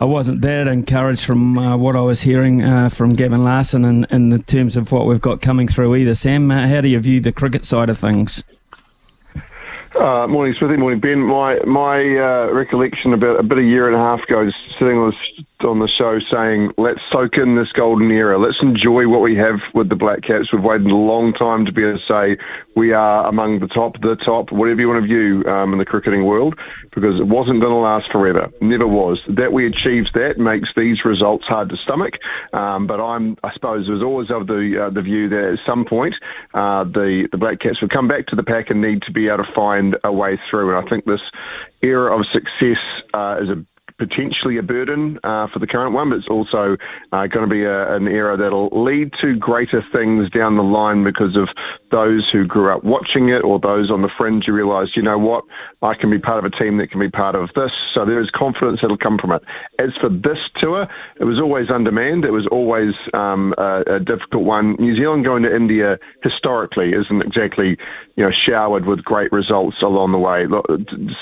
I wasn't that encouraged from uh, what I was hearing uh, from Gavin Larsen in, in the terms of what we've got coming through either. Sam, uh, how do you view the cricket side of things? Uh, morning, Smithy. Morning, Ben. My my uh, recollection about a bit a year and a half ago, just sitting on the, on the show saying, let's soak in this golden era. Let's enjoy what we have with the Black Caps. We've waited a long time to be able to say we are among the top, the top, whatever you want to view um, in the cricketing world, because it wasn't going to last forever. Never was. That we achieved that makes these results hard to stomach. Um, but I'm, I suppose, was always of the uh, the view that at some point uh, the the Black Caps would come back to the pack and need to be able to find a way through. And I think this era of success uh, is a potentially a burden uh, for the current one, but it's also uh, going to be a, an era that'll lead to greater things down the line because of those who grew up watching it or those on the fringe who realise, you know what, I can be part of a team that can be part of this. So there is confidence that'll come from it. As for this tour, it was always undermanned. It was always um, a, a difficult one. New Zealand going to India historically isn't exactly you know showered with great results along the way. Look,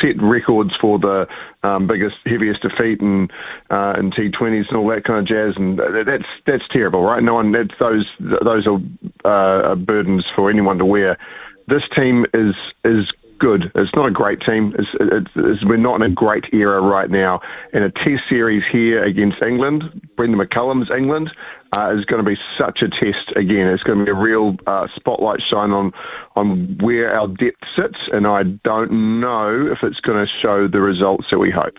Set records for the um, biggest, heaviest defeat and uh, in T20s and all that kind of jazz, and that's that's terrible, right? No one, that's those those are uh, burdens for anyone to wear. This team is is good. It's not a great team. It's, it's, it's, we're not in a great era right now. And a Test series here against England, Brendan McCullum's England, uh, is going to be such a test again. It's going to be a real uh, spotlight shine on on where our depth sits, and I don't know if it's going to show the results that we hope.